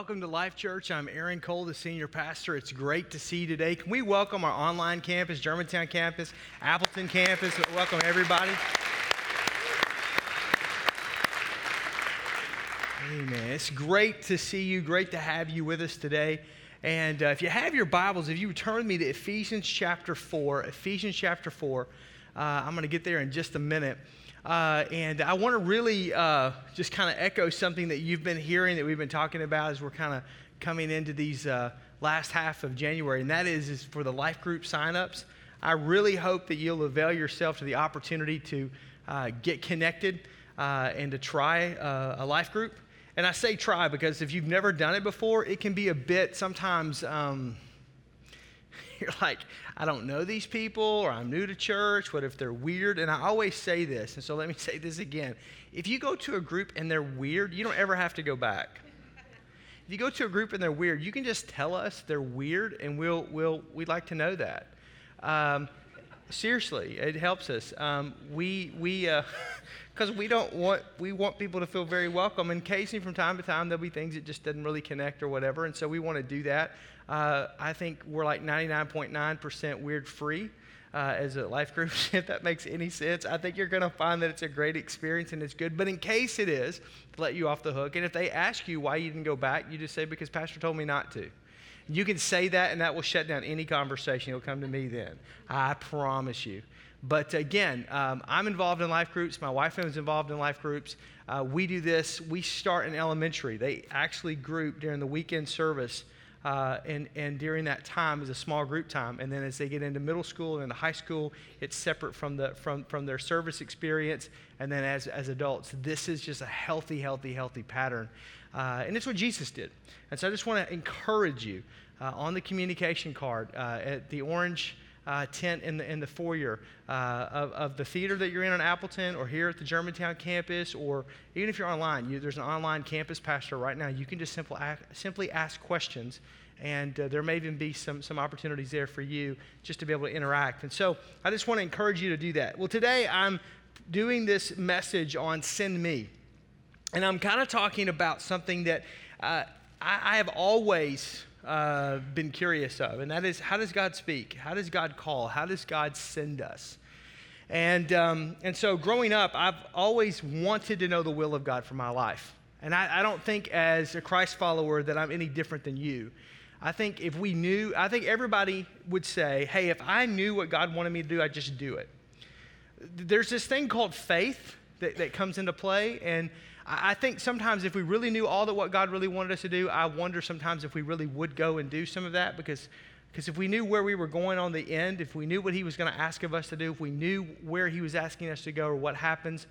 welcome to Life Church. I'm Aaron Cole, the senior pastor. It's great to see you today. Can we welcome our online campus, Germantown campus, Appleton campus? Welcome everybody. Amen. It's great to see you, great to have you with us today. And uh, if you have your Bibles, if you turn me to Ephesians chapter 4, Ephesians chapter 4, uh, I'm going to get there in just a minute. Uh, and I want to really uh, just kind of echo something that you've been hearing that we've been talking about as we're kind of coming into these uh, last half of January, and that is, is for the life group signups. I really hope that you'll avail yourself to the opportunity to uh, get connected uh, and to try uh, a life group. And I say try because if you've never done it before, it can be a bit sometimes. Um, you're like, I don't know these people, or I'm new to church. What if they're weird? And I always say this, and so let me say this again. If you go to a group and they're weird, you don't ever have to go back. If you go to a group and they're weird, you can just tell us they're weird, and we'll, we'll, we'd like to know that. Um, seriously, it helps us. Um, we, we, uh, because we don't want we want people to feel very welcome. And occasionally, from time to time, there'll be things that just doesn't really connect or whatever, and so we want to do that. Uh, I think we're like 99.9% weird free. Uh, as a life group, if that makes any sense. I think you're going to find that it's a great experience and it's good. But in case it is, let you off the hook, and if they ask you why you didn't go back, you just say, because Pastor told me not to. You can say that, and that will shut down any conversation. You'll come to me then. I promise you. But again, um, I'm involved in life groups. My wife is involved in life groups. Uh, we do this. We start in elementary. They actually group during the weekend service. Uh, and, and during that time is a small group time. And then as they get into middle school and into high school, it's separate from, the, from, from their service experience. And then as, as adults, this is just a healthy, healthy, healthy pattern. Uh, and it's what Jesus did. And so I just want to encourage you uh, on the communication card uh, at the orange uh, tent in the, in the foyer uh, of, of the theater that you're in on Appleton or here at the Germantown campus, or even if you're online, you, there's an online campus pastor right now. You can just simple, simply ask questions, and uh, there may even be some, some opportunities there for you just to be able to interact. And so I just want to encourage you to do that. Well, today I'm doing this message on Send Me, and I'm kind of talking about something that uh, I, I have always uh, been curious of, and that is how does God speak? How does God call? How does God send us? And, um, and so growing up, I've always wanted to know the will of God for my life. And I, I don't think as a Christ follower that I'm any different than you. I think if we knew, I think everybody would say, hey, if I knew what God wanted me to do, I'd just do it. There's this thing called faith that, that comes into play. And I think sometimes if we really knew all that what God really wanted us to do, I wonder sometimes if we really would go and do some of that because because if we knew where we were going on the end, if we knew what He was going to ask of us to do, if we knew where He was asking us to go or what happens,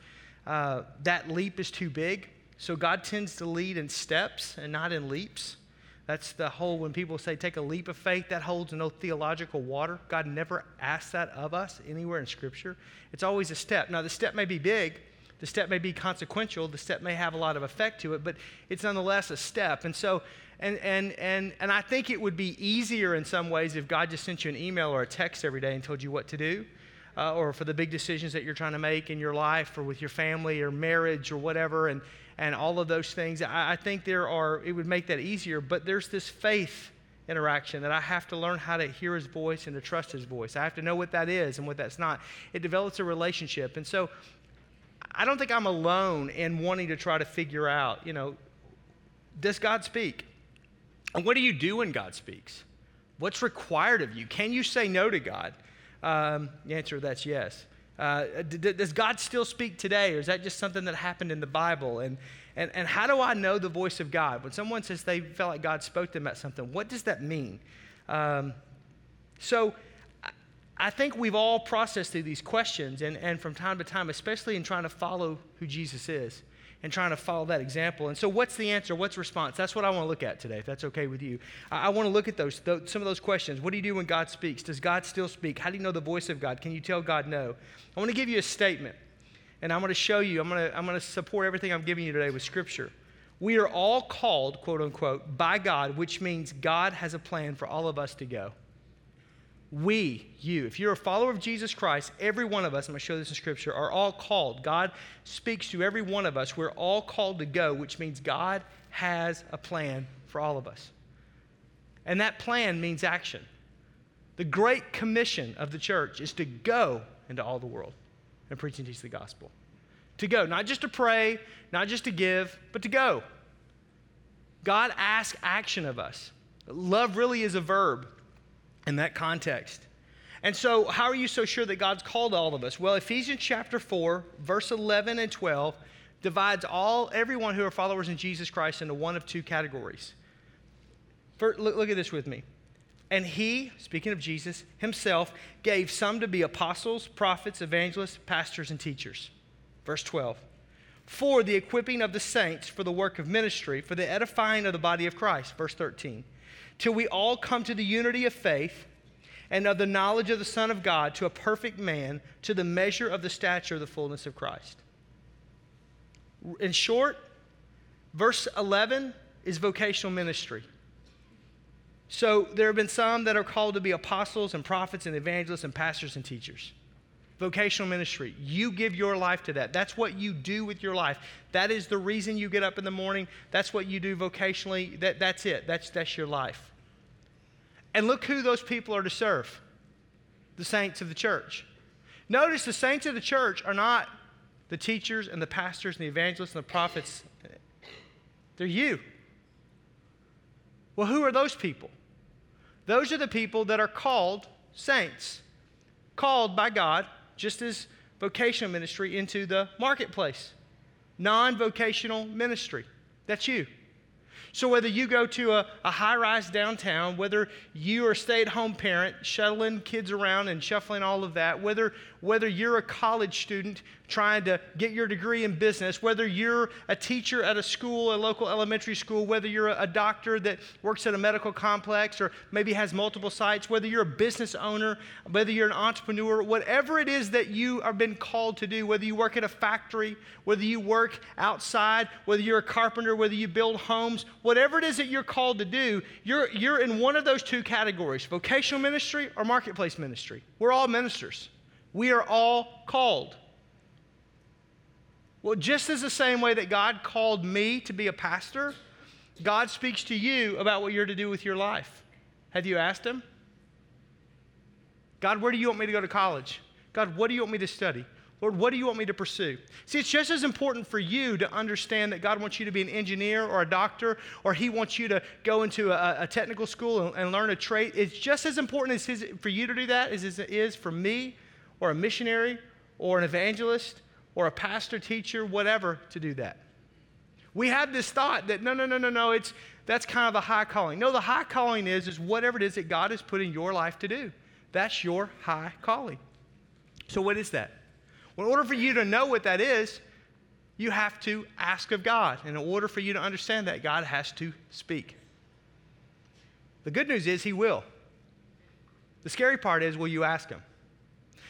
uh, that leap is too big. So God tends to lead in steps and not in leaps. That's the whole, when people say take a leap of faith, that holds no theological water. God never asks that of us anywhere in Scripture. It's always a step. Now, the step may be big, the step may be consequential, the step may have a lot of effect to it, but it's nonetheless a step. And so, and, and, and, and I think it would be easier in some ways if God just sent you an email or a text every day and told you what to do. Uh, or for the big decisions that you're trying to make in your life or with your family or marriage or whatever, and, and all of those things. I, I think there are, it would make that easier, but there's this faith interaction that I have to learn how to hear his voice and to trust his voice. I have to know what that is and what that's not. It develops a relationship. And so I don't think I'm alone in wanting to try to figure out, you know, does God speak? And what do you do when God speaks? What's required of you? Can you say no to God? Um, the answer to that's yes. Uh, d- does God still speak today, or is that just something that happened in the Bible? And, and, and how do I know the voice of God? When someone says they felt like God spoke to them about something, what does that mean? Um, so, I think we've all processed through these questions, and, and from time to time, especially in trying to follow who Jesus is and trying to follow that example. And so, what's the answer? What's the response? That's what I want to look at today, if that's okay with you. I, I want to look at those, those, some of those questions. What do you do when God speaks? Does God still speak? How do you know the voice of God? Can you tell God no? I want to give you a statement, and I'm going to show you, I'm going to, I'm going to support everything I'm giving you today with Scripture. We are all called, quote unquote, by God, which means God has a plan for all of us to go. We, you, if you're a follower of Jesus Christ, every one of us, I'm going to show this in Scripture, are all called. God speaks to every one of us. We're all called to go, which means God has a plan for all of us. And that plan means action. The great commission of the church is to go into all the world and preach and teach the gospel. To go, not just to pray, not just to give, but to go. God asks action of us. Love really is a verb in that context. And so, how are you so sure that God's called all of us? Well, Ephesians chapter 4, verse 11 and 12 divides all everyone who are followers in Jesus Christ into one of two categories. First, look, look at this with me. And he, speaking of Jesus, himself gave some to be apostles, prophets, evangelists, pastors, and teachers. Verse 12. For the equipping of the saints for the work of ministry, for the edifying of the body of Christ. Verse 13. Till we all come to the unity of faith and of the knowledge of the Son of God, to a perfect man, to the measure of the stature of the fullness of Christ. In short, verse 11 is vocational ministry. So there have been some that are called to be apostles and prophets and evangelists and pastors and teachers. Vocational ministry. You give your life to that. That's what you do with your life. That is the reason you get up in the morning. That's what you do vocationally. That, that's it. That's, that's your life. And look who those people are to serve the saints of the church. Notice the saints of the church are not the teachers and the pastors and the evangelists and the prophets. They're you. Well, who are those people? Those are the people that are called saints, called by God, just as vocational ministry, into the marketplace. Non vocational ministry. That's you. So, whether you go to a, a high rise downtown, whether you are a stay at home parent, shuttling kids around and shuffling all of that, whether, whether you're a college student trying to get your degree in business, whether you're a teacher at a school, a local elementary school, whether you're a, a doctor that works at a medical complex or maybe has multiple sites, whether you're a business owner, whether you're an entrepreneur, whatever it is that you are been called to do, whether you work at a factory, whether you work outside, whether you're a carpenter, whether you build homes, whatever it is that you're called to do, you're, you're in one of those two categories vocational ministry or marketplace ministry. We're all ministers, we are all called. Well, just as the same way that God called me to be a pastor, God speaks to you about what you're to do with your life. Have you asked Him? God, where do you want me to go to college? God, what do you want me to study? Lord, what do you want me to pursue? See, it's just as important for you to understand that God wants you to be an engineer or a doctor, or He wants you to go into a, a technical school and, and, learn a trade. It's just as important as his, for you to do that as it is for me, or a missionary, or an evangelist, or a pastor, teacher, whatever, to do that. We have this thought that no, no, no, no, no, it's that's kind of the high calling. No, the high calling is is whatever it is that God has put in your life to do. That's your high calling. So what is that? Well, in order for you to know what that is, you have to ask of God. And in order for you to understand that, God has to speak. The good news is, He will. The scary part is, will you ask Him?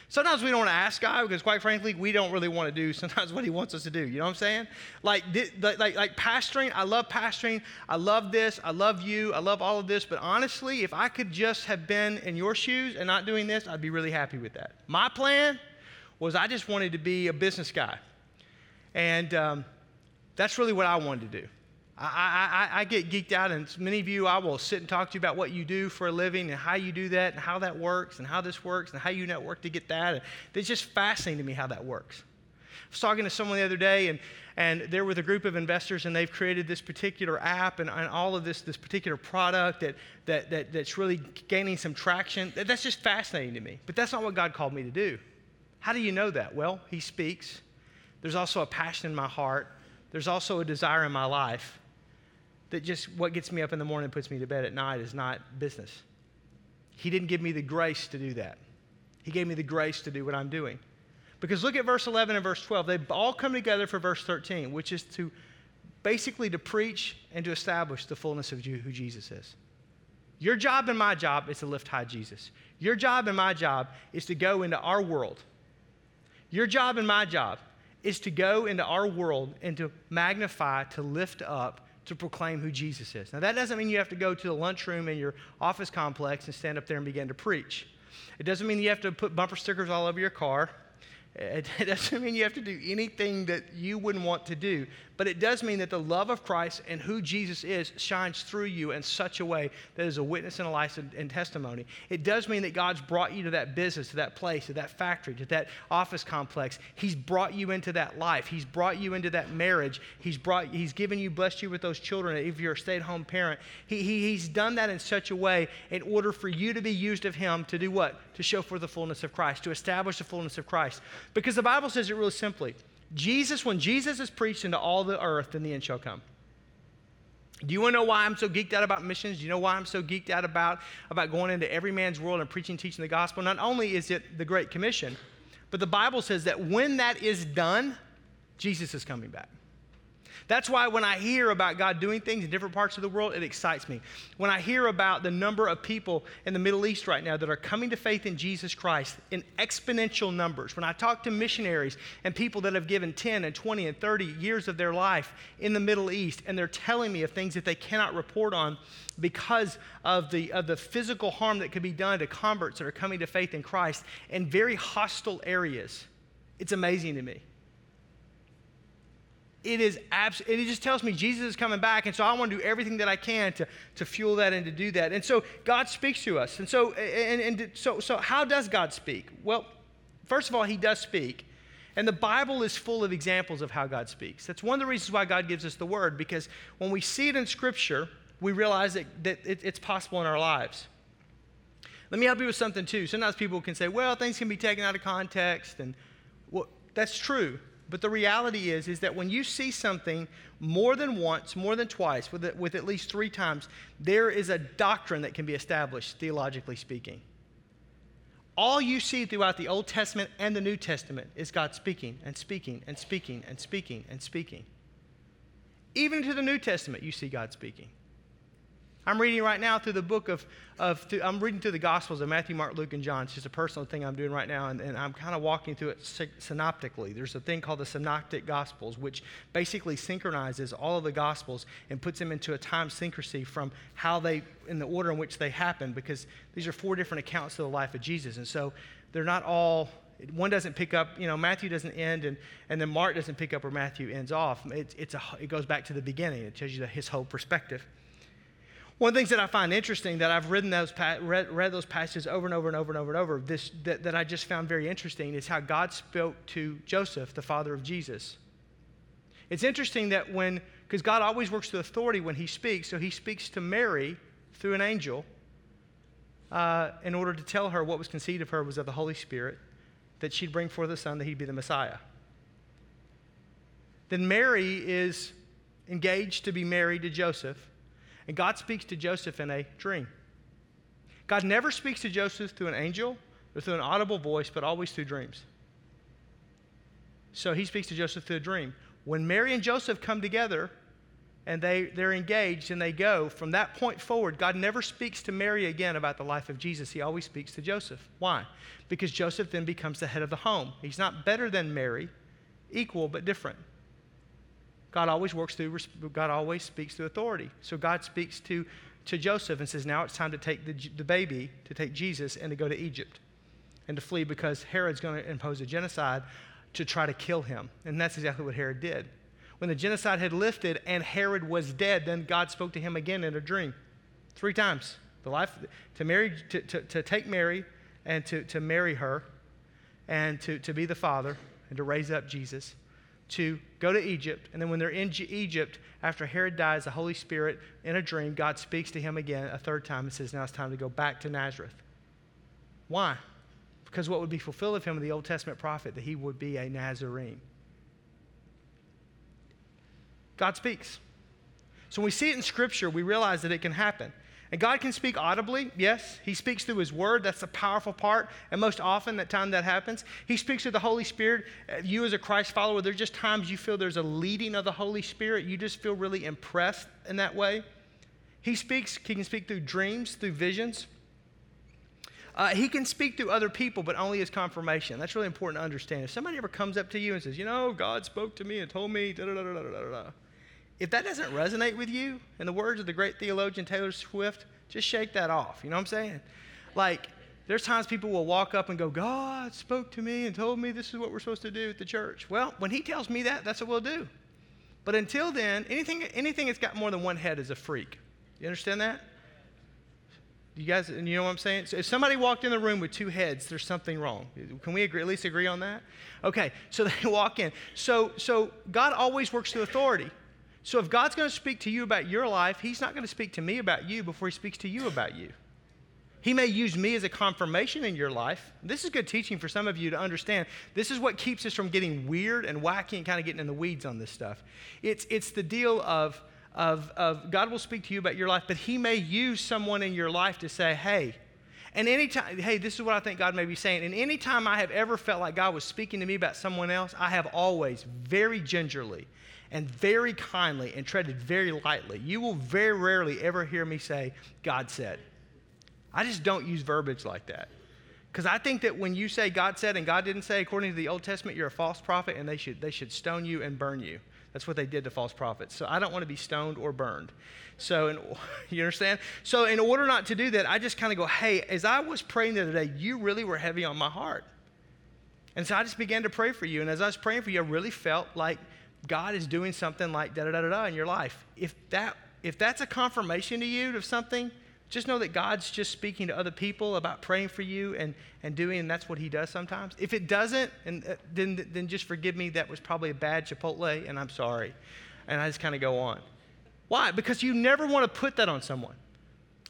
Sometimes we don't want to ask God because, quite frankly, we don't really want to do sometimes what He wants us to do. You know what I'm saying? Like, like, like pastoring, I love pastoring. I love this. I love you. I love all of this. But honestly, if I could just have been in your shoes and not doing this, I'd be really happy with that. My plan was I just wanted to be a business guy. And um, that's really what I wanted to do. I, I, I, get geeked out, and many of you, I will sit and talk to you about what you do for a living and how you do that and how that works and how this works and how you network to get that. And it's just fascinating to me how that works. I was talking to someone the other day, and, and they're with a group of investors, and they've created this particular app and, and all of this, this particular product that, that, that, that's really gaining some traction. That's just fascinating to me. But that's not what God called me to do. How do you know that? Well, He speaks. There's also a passion in my heart. There's also a desire in my life that just what gets me up in the morning and puts me to bed at night is not business. He didn't give me the grace to do that. He gave me the grace to do what I'm doing. Because look at verse 11 and verse 12. They all come together for verse 13, which is to basically to preach and to establish the fullness of who Jesus is. Your job and my job is to lift high Jesus. Your job and my job is to go into our world. Your job and my job is to go into our world and to magnify, to lift up to proclaim who Jesus is. Now, that doesn't mean you have to go to the lunchroom in your office complex and stand up there and begin to preach. It doesn't mean you have to put bumper stickers all over your car. It doesn't mean you have to do anything that you wouldn't want to do, but it does mean that the love of Christ and who Jesus is shines through you in such a way that is a witness and a license and testimony. It does mean that God's brought you to that business, to that place, to that factory, to that office complex. He's brought you into that life. He's brought you into that marriage. He's brought He's given you, blessed you with those children. If you're a stay-at-home parent, he, he, He's done that in such a way in order for you to be used of Him to do what? To show for the fullness of Christ, to establish the fullness of Christ. Because the Bible says it really simply. Jesus, when Jesus is preached into all the earth, then the end shall come. Do you want to know why I'm so geeked out about missions? Do you know why I'm so geeked out about, about going into every man's world and preaching, teaching the gospel? Not only is it the Great Commission, but the Bible says that when that is done, Jesus is coming back. That's why when I hear about God doing things in different parts of the world, it excites me. When I hear about the number of people in the Middle East right now that are coming to faith in Jesus Christ in exponential numbers, when I talk to missionaries and people that have given 10 and 20 and 30 years of their life in the Middle East, and they're telling me of things that they cannot report on because of the, of the physical harm that could be done to converts that are coming to faith in Christ in very hostile areas, it's amazing to me it is abs- it just tells me Jesus is coming back, and so I want to do everything that I can to, to fuel that and to do that. And so God speaks to us. And so and, and so so how does God speak? Well, first of all, He does speak. And the Bible is full of examples of how God speaks. That's one of the reasons why God gives us the word, because when we see it in Scripture, we realize that, that it, it's possible in our lives. Let me help you with something too. Sometimes people can say, well, things can be taken out of context, and well, that's true. But the reality is, is that when you see something more than once, more than twice, with, with at least three times, there is a doctrine that can be established, theologically speaking. All you see throughout the Old Testament and the New Testament is God speaking and speaking and speaking and speaking and speaking. Even to the New Testament, you see God speaking. I'm reading right now through the book of, of I'm reading through the Gospels of Matthew, Mark, Luke, and John. It's just a personal thing I'm doing right now, and, and I'm kind of walking through it synoptically. There's a thing called the Synoptic Gospels, which basically synchronizes all of the Gospels and puts them into a time synchrony from how they, in the order in which they happen, because these are four different accounts of the life of Jesus. And so they're not all one doesn't pick up, you know, Matthew doesn't end, and, and then Mark doesn't pick up where Matthew ends off. It, it's a, it goes back to the beginning. It tells you his whole perspective. One of the things that I find interesting that I've written those, read, read those passages over and over and over and over and over, this, that, that I just found very interesting is how God spoke to Joseph, the father of Jesus. It's interesting that when, because God always works through authority when he speaks, so he speaks to Mary through an angel uh, in order to tell her what was conceived of her was of the Holy Spirit, that she'd bring forth a son, that he'd be the Messiah. Then Mary is engaged to be married to Joseph. And God speaks to Joseph in a dream. God never speaks to Joseph through an angel or through an audible voice, but always through dreams. So he speaks to Joseph through a dream. When Mary and Joseph come together and they, they're engaged and they go, from that point forward, God never speaks to Mary again about the life of Jesus. He always speaks to Joseph. Why? Because Joseph then becomes the head of the home. He's not better than Mary, equal but different. God always works through, God always speaks through authority. So God speaks to, to Joseph and says, Now it's time to take the, the baby, to take Jesus, and to go to Egypt and to flee because Herod's going to impose a genocide to try to kill him. And that's exactly what Herod did. When the genocide had lifted and Herod was dead, then God spoke to him again in a dream. Three times. The life to marry to, to, to take Mary and to, to marry her and to, to be the father and to raise up Jesus to go to Egypt. And then when they're in Egypt, after Herod dies, the Holy Spirit, in a dream, God speaks to him again a third time and says, Now it's time to go back to Nazareth. Why? Because what would be fulfilled of him in the Old Testament prophet, that he would be a Nazarene. God speaks. So when we see it in Scripture, we realize that it can happen. And God can speak audibly, yes. He speaks through His Word. That's the powerful part. And most often, that time that happens, He speaks through the Holy Spirit. Uh, you, as a Christ follower, there's just times you feel there's a leading of the Holy Spirit. You just feel really impressed in that way. He speaks, He can speak through dreams, through visions. Uh, he can speak through other people, but only as confirmation. That's really important to understand. If somebody ever comes up to you and says, You know, God spoke to me and told me, da da da da da da da if that doesn't resonate with you, in the words of the great theologian Taylor Swift, just shake that off. You know what I'm saying? Like, there's times people will walk up and go, God spoke to me and told me this is what we're supposed to do at the church. Well, when He tells me that, that's what we'll do. But until then, anything, anything that's got more than one head is a freak. You understand that? You guys, you know what I'm saying? So if somebody walked in the room with two heads, there's something wrong. Can we agree, at least agree on that? Okay, so they walk in. So, so God always works through authority. So if God's going to speak to you about your life, He's not going to speak to me about you before He speaks to you about you. He may use me as a confirmation in your life. This is good teaching for some of you to understand. This is what keeps us from getting weird and wacky and kind of getting in the weeds on this stuff. It's, it's the deal of, of, of God will speak to you about your life, but He may use someone in your life to say, hey, and anytime, hey, this is what I think God may be saying. And anytime I have ever felt like God was speaking to me about someone else, I have always very gingerly and very kindly and treaded very lightly. You will very rarely ever hear me say, God said. I just don't use verbiage like that. Because I think that when you say God said and God didn't say, according to the Old Testament, you're a false prophet and they should, they should stone you and burn you. That's what they did to false prophets. So I don't want to be stoned or burned. So, in, you understand? So, in order not to do that, I just kind of go, hey, as I was praying the other day, you really were heavy on my heart. And so I just began to pray for you. And as I was praying for you, I really felt like God is doing something like da da da da in your life. If, that, if that's a confirmation to you of something, just know that God's just speaking to other people about praying for you and, and doing, and that's what He does sometimes. If it doesn't, and, uh, then, then just forgive me. That was probably a bad Chipotle, and I'm sorry. And I just kind of go on. Why? Because you never want to put that on someone.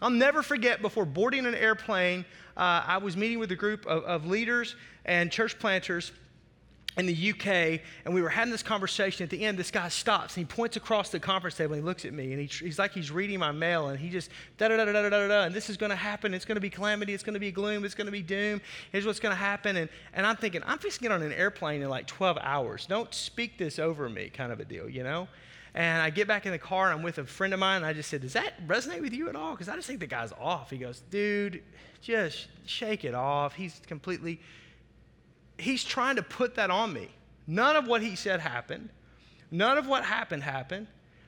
I'll never forget before boarding an airplane, uh, I was meeting with a group of, of leaders and church planters in the UK, and we were having this conversation. At the end, this guy stops and he points across the conference table and he looks at me and he, he's like he's reading my mail and he just da da da da da da da. And this is going to happen. It's going to be calamity. It's going to be gloom. It's going to be doom. Here's what's going to happen. And, and I'm thinking, I'm fixing to get on an airplane in like 12 hours. Don't speak this over me, kind of a deal, you know? And I get back in the car and I'm with a friend of mine and I just said, Does that resonate with you at all? Because I just think the guy's off. He goes, Dude, just shake it off. He's completely he's trying to put that on me. None of what he said happened. None of what happened happened,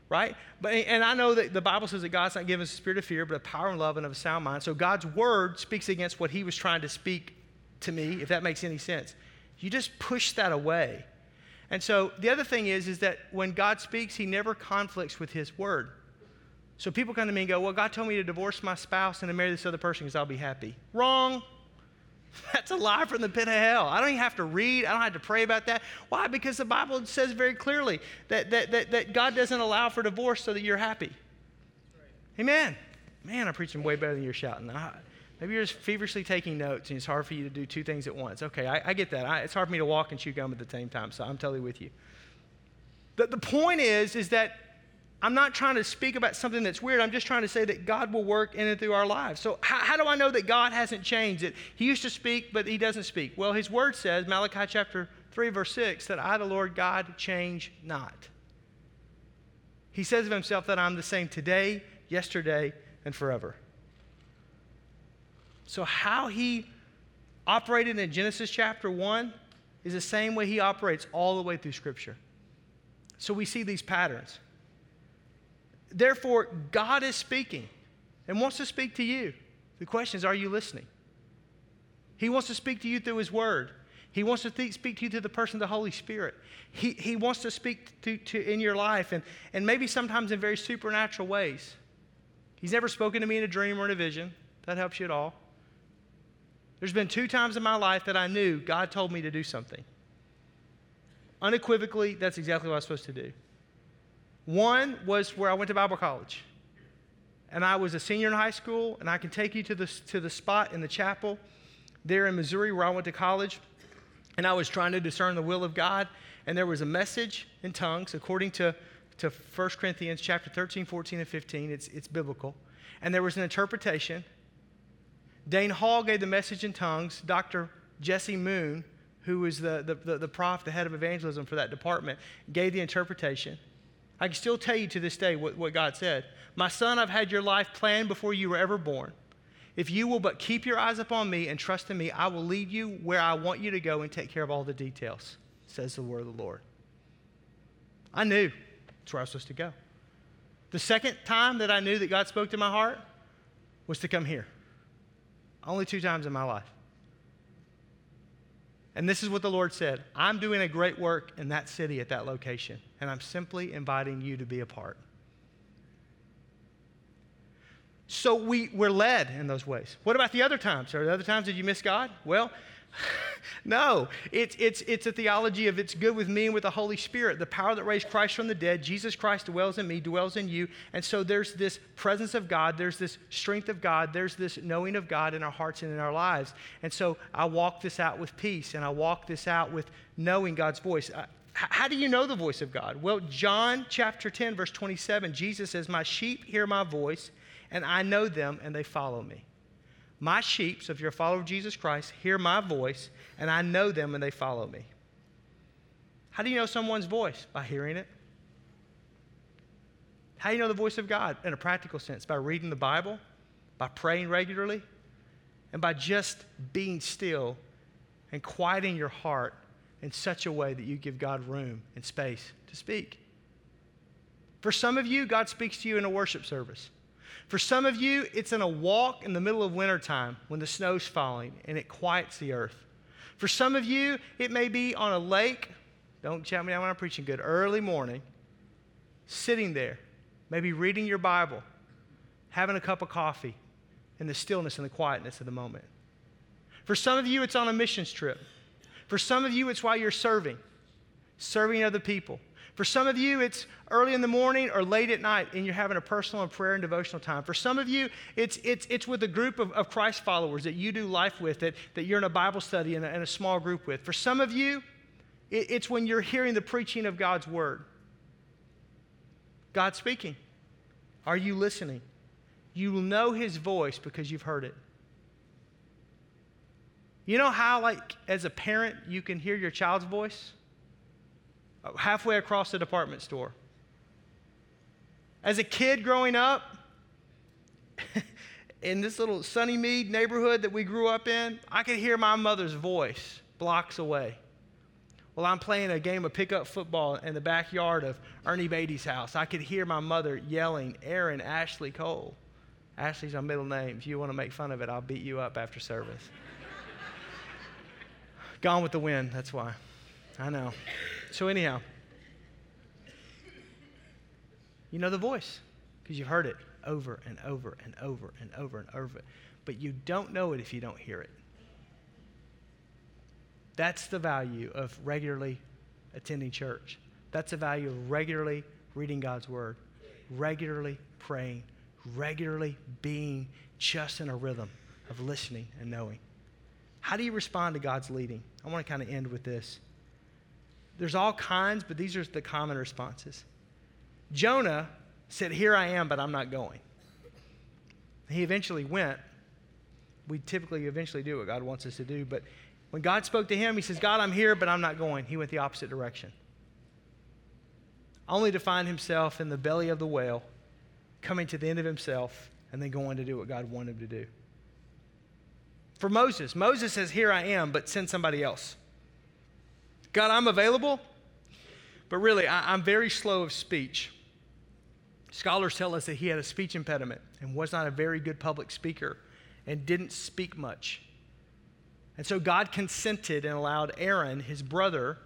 right? But, and I know that the Bible says that God's not given us a spirit of fear, but of power and love and of a sound mind. So God's word speaks against what he was trying to speak to me, if that makes any sense. You just push that away. And so the other thing is, is that when God speaks, he never conflicts with his word. So people come to me and go, Well, God told me to divorce my spouse and to marry this other person because I'll be happy. Wrong. That's a lie from the pit of hell. I don't even have to read. I don't have to pray about that. Why? Because the Bible says very clearly that, that, that, that God doesn't allow for divorce so that you're happy. Amen. Man, I'm preaching way better than you're shouting. Maybe you're just feverishly taking notes and it's hard for you to do two things at once. Okay, I, I get that. I, it's hard for me to walk and chew gum at the same time, so I'm totally with you. But the point is, is that I'm not trying to speak about something that's weird. I'm just trying to say that God will work in and through our lives. So, how, how, do I know that God hasn't changed it? He used to speak, but he doesn't speak. Well, his word says, Malachi chapter 3, verse 6, that I, the Lord God, change not. He says of himself that I'm the same today, yesterday, and forever. So, how he operated in Genesis chapter 1 is the same way he operates all the way through Scripture. So, we see these patterns. Therefore, God is speaking and wants to speak to you. The question is, are you listening? He wants to speak to you through His Word. He wants to th- speak to you through the person of the Holy Spirit. He, he wants to speak to, to in your life and, and maybe sometimes in very supernatural ways. He's never spoken to me in a dream or in a vision. That helps you at all. There's been two times in my life that I knew God told me to do something. Unequivocally, that's exactly what I was supposed to do. One was where I went to Bible college. And I was a senior in high school, and I can take you to the, to the spot in the chapel there in Missouri where I went to college. And I was trying to discern the will of God. And there was a message in tongues according to, to 1 Corinthians chapter 13, 14, and 15. It's, it's biblical. And there was an interpretation. Dane Hall gave the message in tongues. Dr. Jesse Moon, who was the, the, the, the prof, the head of evangelism for that department, gave the interpretation. I can still tell you to this day what, what God said. My son, I've had your life planned before you were ever born. If you will but keep your eyes upon me and trust in me, I will lead you where I want you to go and take care of all the details, says the word of the Lord. I knew that's where I was supposed to go. The second time that I knew that God spoke to my heart was to come here. Only two times in my life. And this is what the Lord said I'm doing a great work in that city at that location, and I'm simply inviting you to be a part. So we, we're led in those ways. What about the other times? Are the other times did you miss God? Well, no, it's, it's, it's a theology of it's good with me and with the Holy Spirit. The power that raised Christ from the dead, Jesus Christ dwells in me, dwells in you. And so there's this presence of God, there's this strength of God, there's this knowing of God in our hearts and in our lives. And so I walk this out with peace and I walk this out with knowing God's voice. Uh, how do you know the voice of God? Well, John chapter 10, verse 27, Jesus says, My sheep hear my voice, and I know them, and they follow me. My sheep, so if you're a follower of Jesus Christ, hear my voice, and I know them and they follow me. How do you know someone's voice? By hearing it. How do you know the voice of God in a practical sense? By reading the Bible, by praying regularly, and by just being still and quieting your heart in such a way that you give God room and space to speak. For some of you, God speaks to you in a worship service. For some of you, it's in a walk in the middle of wintertime when the snow's falling and it quiets the earth. For some of you, it may be on a lake. Don't chat me down when I'm preaching good. Early morning, sitting there, maybe reading your Bible, having a cup of coffee in the stillness and the quietness of the moment. For some of you, it's on a missions trip. For some of you, it's while you're serving, serving other people. For some of you, it's early in the morning or late at night, and you're having a personal and prayer and devotional time. For some of you, it's, it's, it's with a group of, of Christ followers that you do life with, that, that you're in a Bible study and a, a small group with. For some of you, it, it's when you're hearing the preaching of God's word. God speaking. Are you listening? You will know his voice because you've heard it. You know how, like, as a parent, you can hear your child's voice? Halfway across the department store. As a kid growing up, in this little Sunnymead neighborhood that we grew up in, I could hear my mother's voice blocks away. While I'm playing a game of pickup football in the backyard of Ernie Beatty's house, I could hear my mother yelling, Aaron Ashley Cole. Ashley's my middle name. If you want to make fun of it, I'll beat you up after service. Gone with the wind, that's why. I know. So, anyhow, you know the voice because you've heard it over and over and over and over and over. But you don't know it if you don't hear it. That's the value of regularly attending church. That's the value of regularly reading God's word, regularly praying, regularly being just in a rhythm of listening and knowing. How do you respond to God's leading? I want to kind of end with this. There's all kinds, but these are the common responses. Jonah said, Here I am, but I'm not going. He eventually went. We typically eventually do what God wants us to do, but when God spoke to him, he says, God, I'm here, but I'm not going. He went the opposite direction. Only to find himself in the belly of the whale, coming to the end of himself, and then going to do what God wanted him to do. For Moses, Moses says, Here I am, but send somebody else. God, I'm available, but really, I, am very slow of speech. Scholars tell us that he had a speech impediment and was not a very good public speaker and didn't speak much. And so God consented and allowed Aaron, his brother,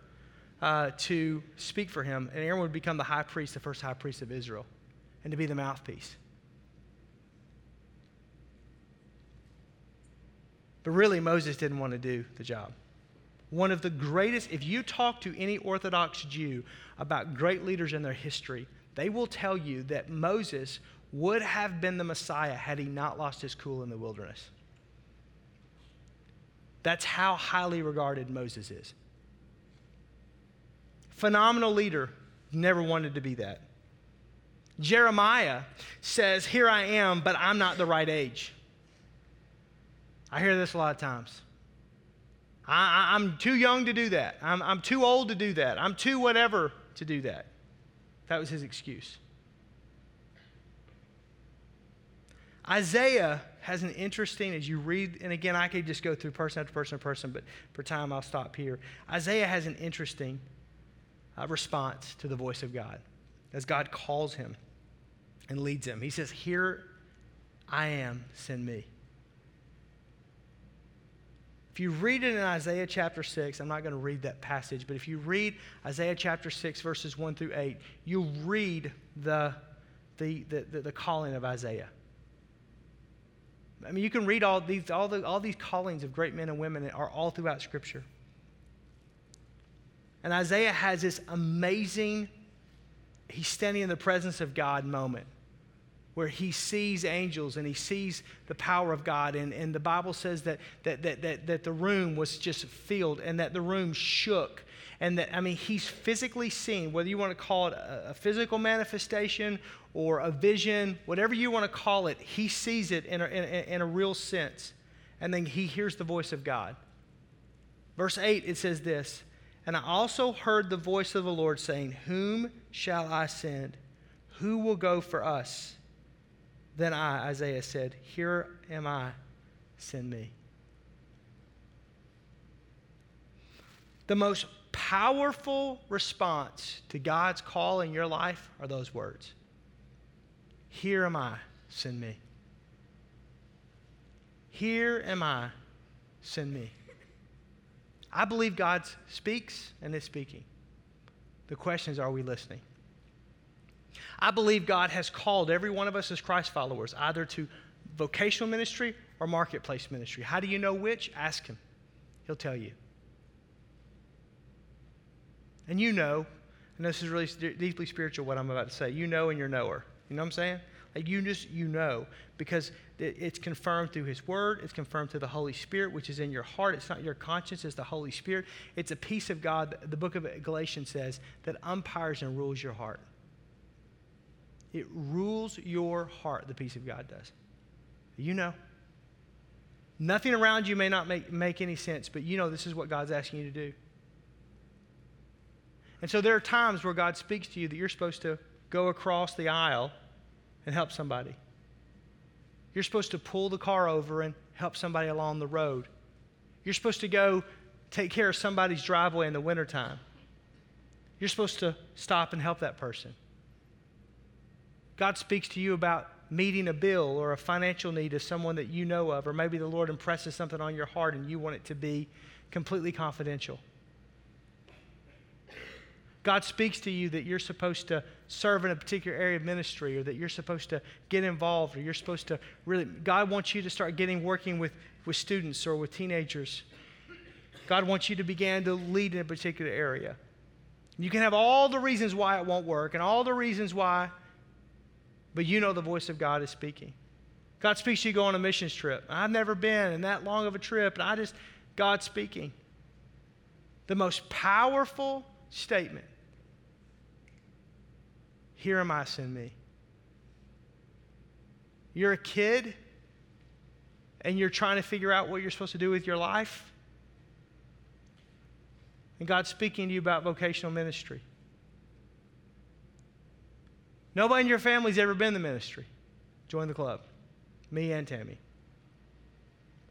uh, to speak for him. And Aaron would become the high priest, the first high priest of Israel, and to be the mouthpiece. But really, Moses didn't want to do the job one of the greatest, if you talk to any Orthodox Jew about great leaders in their history, they will tell you that Moses would have been the Messiah had he not lost his cool in the wilderness. That's how highly regarded Moses is. Phenomenal leader, never wanted to be that. Jeremiah says, Here I am, but I'm not the right age. I hear this a lot of times. I, am too young to do that. I'm, I'm too old to do that. I'm too whatever to do that. That was his excuse. Isaiah has an interesting, as you read, and again, I could just go through person after person after person, but for time, I'll stop here. Isaiah has an interesting uh, response to the voice of God as God calls him and leads him. He says, Here I am, send me. If you read it in Isaiah chapter 6, I'm not going to read that passage, but if you read Isaiah chapter 6, verses 1 through 8, you'll read the, the, the, the, calling of Isaiah. I mean, you can read all these, all, the, all these callings of great men and women that are all throughout Scripture. And Isaiah has this amazing, he's standing in the presence of God moment where he sees angels and he sees the power of God. And, and the Bible says that, that, that, that, that the room was just filled and that the room shook. And that, I mean, he's physically seen, whether you want to call it a, a physical manifestation or a vision, whatever you want to call it, he sees it in a, in, in a real sense. And then he hears the voice of God. Verse 8, it says this And I also heard the voice of the Lord saying, Whom shall I send? Who will go for us? Then I, Isaiah, said, Here am I, send me. The most powerful response to God's call in your life are those words here am I, send me. Here am I, send me. I believe God speaks and is speaking. The question is, are we listening? I believe God has called every one of us as Christ followers either to vocational ministry or marketplace ministry. How do you know which? Ask Him, He'll tell you. And you know, and this is really deeply spiritual what I'm about to say, you know and you're knower. You know what I'm saying? Like you just, you know, because it's confirmed through His Word, it's confirmed through the Holy Spirit, which is in your heart. It's not your conscience, it's the Holy Spirit. It's a piece of God. The book of Galatians says that umpires and rules your heart. It rules your heart, the peace of God does. You know. Nothing around you may not make, make any sense, but you know this is what God's asking you to do. And so there are times where God speaks to you that you're supposed to go across the aisle and help somebody. You're supposed to pull the car over and help somebody along the road. You're supposed to go take care of somebody's driveway in the wintertime. You're supposed to stop and help that person. God speaks to you about meeting a bill or a financial need of someone that you know of, or maybe the Lord impresses something on your heart and you want it to be completely confidential. God speaks to you that you're supposed to serve in a particular area of ministry or that you're supposed to get involved or you're supposed to really, God wants you to start getting working with, with students or with teenagers. God wants you to begin to lead in a particular area. You can have all the reasons why it won't work and all the reasons why, but you know the voice of God is speaking. God speaks to you go on a missions trip. I've never been in that long of a trip, and I just, God's speaking. The most powerful statement here am I, send me. You're a kid and you're trying to figure out what you're supposed to do with your life. And God's speaking to you about vocational ministry. Nobody in your family's ever been in the ministry. Join the club. Me and Tammy.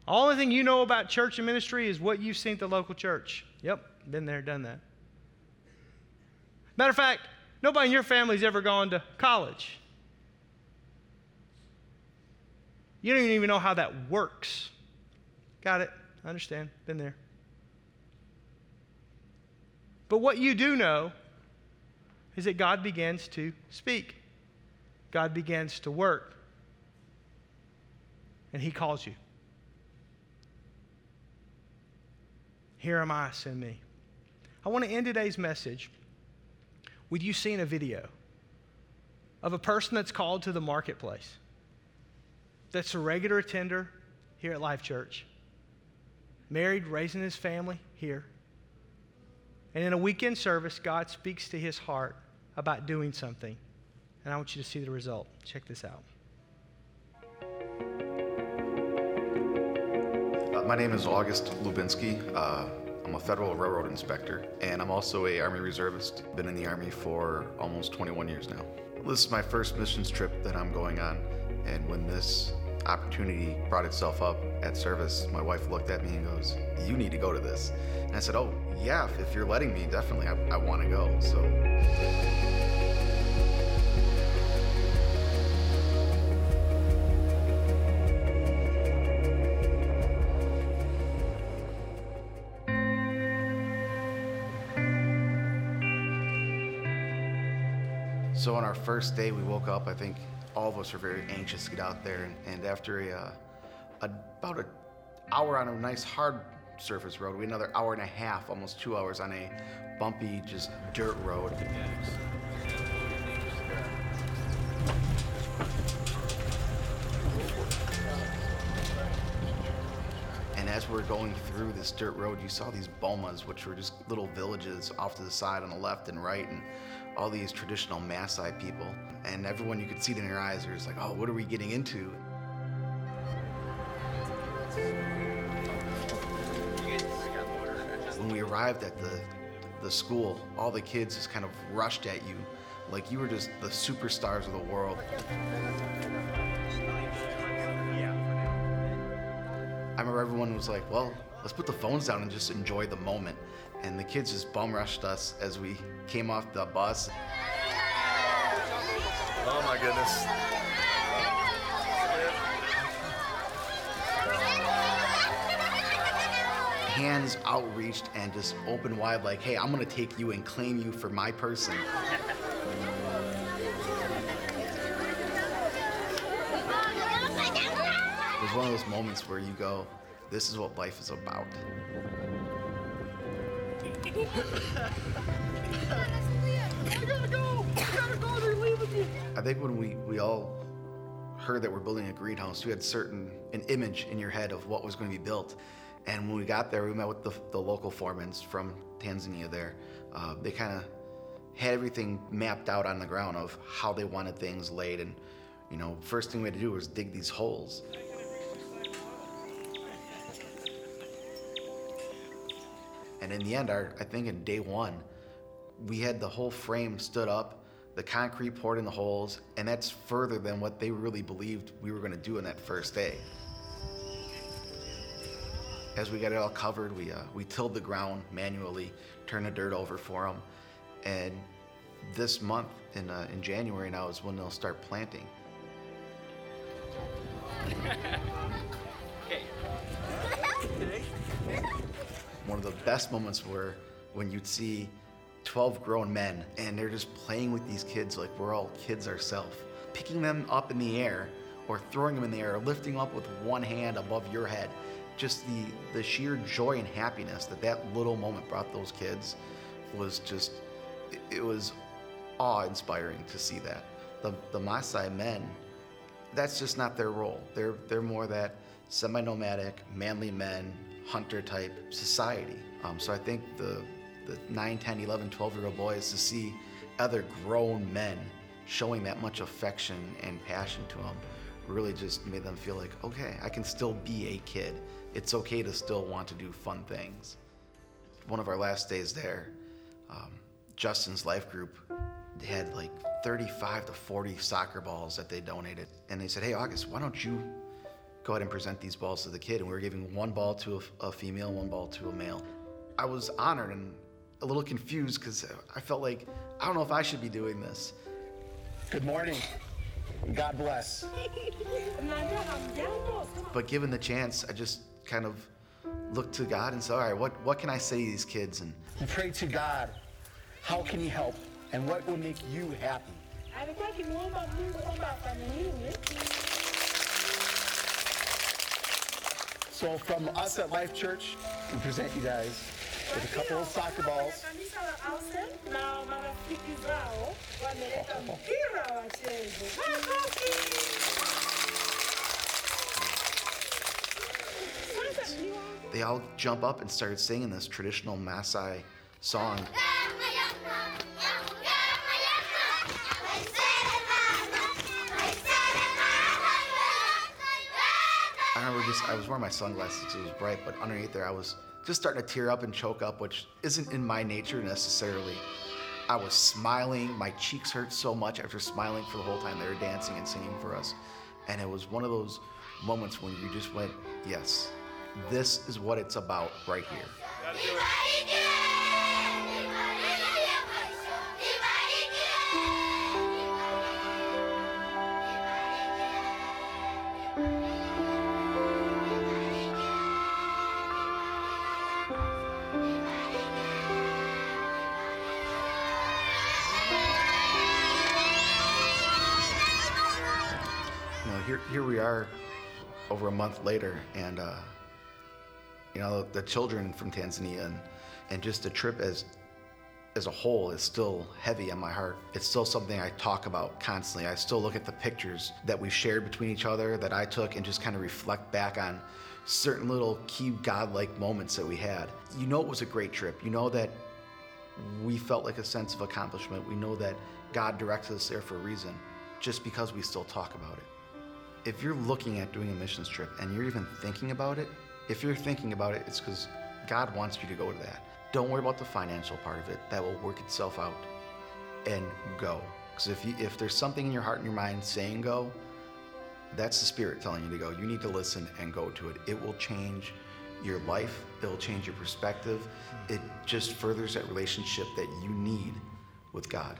The thing you know about church and ministry is what you've seen at the local church. Yep, been there, done that. Matter of fact, Nobody in your family's ever gone to college. You don't even know how that works. Got it. I understand. Been there. But what you do know is that God begins to speak, God begins to work, and He calls you. Here am I, send me. I want to end today's message with you seeing a video of a person that's called to the marketplace, that's a regular attender here at Life Church, married, raising his family here. And in a weekend service, God speaks to his heart about doing something. And I want you to see the result. Check this out. Uh, my name is August Lubinsky. Uh, I'm a federal railroad inspector, and I'm also a Army reservist. Been in the Army for almost 21 years now. This is my first missions trip that I'm going on, and when this opportunity brought itself up at service, my wife looked at me and goes, You need to go to this. And I said, Oh, yeah, if you're letting me, definitely, I, I want to go. So. So on our first day, we woke up, I think all of us were very anxious to get out there, and, and after a, uh, about an hour on a nice hard surface road, we had another hour and a half, almost two hours on a bumpy, just dirt road. And as we're going through this dirt road, you saw these bomas, which were just little villages off to the side on the left and right, and all these traditional Maasai people. And everyone, you could see it in their eyes, they're like, oh, what are we getting into? When we arrived at the, the school, all the kids just kind of rushed at you like you were just the superstars of the world. I remember everyone was like, well, let's put the phones down and just enjoy the moment. And the kids just bum rushed us as we came off the bus. Oh my goodness. Hands outreached and just open wide, like, hey, I'm gonna take you and claim you for my person. It was one of those moments where you go, this is what life is about. I gotta go. I gotta go. They're leaving me. I think when we, we all heard that we're building a greenhouse, you had certain an image in your head of what was going to be built. And when we got there, we met with the, the local foremen from Tanzania there. Uh, they kind of had everything mapped out on the ground of how they wanted things laid. And, you know, first thing we had to do was dig these holes. And in the end, our, I think in day one, we had the whole frame stood up, the concrete poured in the holes, and that's further than what they really believed we were going to do on that first day. As we got it all covered, we, uh, we tilled the ground manually, turned the dirt over for them, and this month in, uh, in January now is when they'll start planting. Okay. One of the best moments were when you'd see 12 grown men and they're just playing with these kids like we're all kids ourselves, picking them up in the air or throwing them in the air or lifting them up with one hand above your head. Just the, the sheer joy and happiness that that little moment brought those kids was just, it- was awe inspiring to see that. The, the Maasai men, that's just not their role. They're, they're more that semi nomadic, manly men, hunter type society. Um, so I think the, the 9, 10, 11, 12 year old boys to see other grown men showing that much affection and passion to them really just made them feel like, okay, I can still be a kid. It's okay to still want to do fun things. One of our last days there, um, Justin's life group had like 35 to 40 soccer balls that they donated. And they said, hey, August, why don't you go ahead and present these balls to the kid? And we were giving one ball to a, a female, one ball to a male. I was honored and a little confused because I felt like, I don't know if I should be doing this. Good morning. God bless. But given the chance, I just kind of looked to God and said, all right, what, what can I say to these kids? And We pray to God. How can He help? And what will make you happy? alikuwa akimwomba Mungu kwamba afanye nini So, from us at Life Church, we present you guys with a couple of soccer balls. They all jump up and started singing this traditional Maasai song. I remember just, I was wearing my sunglasses because it was bright, but underneath there, I was just starting to tear up and choke up, which isn't in my nature necessarily. I was smiling, my cheeks hurt so much after smiling for the whole time they were dancing and singing for us. And it was one of those moments when you just went, yes, this is what it's about right here. Here, we are over a month later, and, uh, you know, the children from Tanzania and, and just the trip as, as a whole is still heavy on my heart. It's still something I talk about constantly. I still look at the pictures that we shared between each other that I took and just kind of reflect back on certain little key godlike moments that we had. You know, it was a great trip. You know that we felt like a sense of accomplishment. We know that God directed us there for a reason, just because we still talk about it. If you're looking at doing a missions trip and you're even thinking about it, if you're thinking about it, it's because God wants you to go to that. Don't worry about the financial part of it. That will work itself out. And go. Because if, if there's something in your heart and your mind saying go, that's the Spirit telling you to go. You need to listen and go to it. It will change your life, it will change your perspective. It just furthers that relationship that you need with God.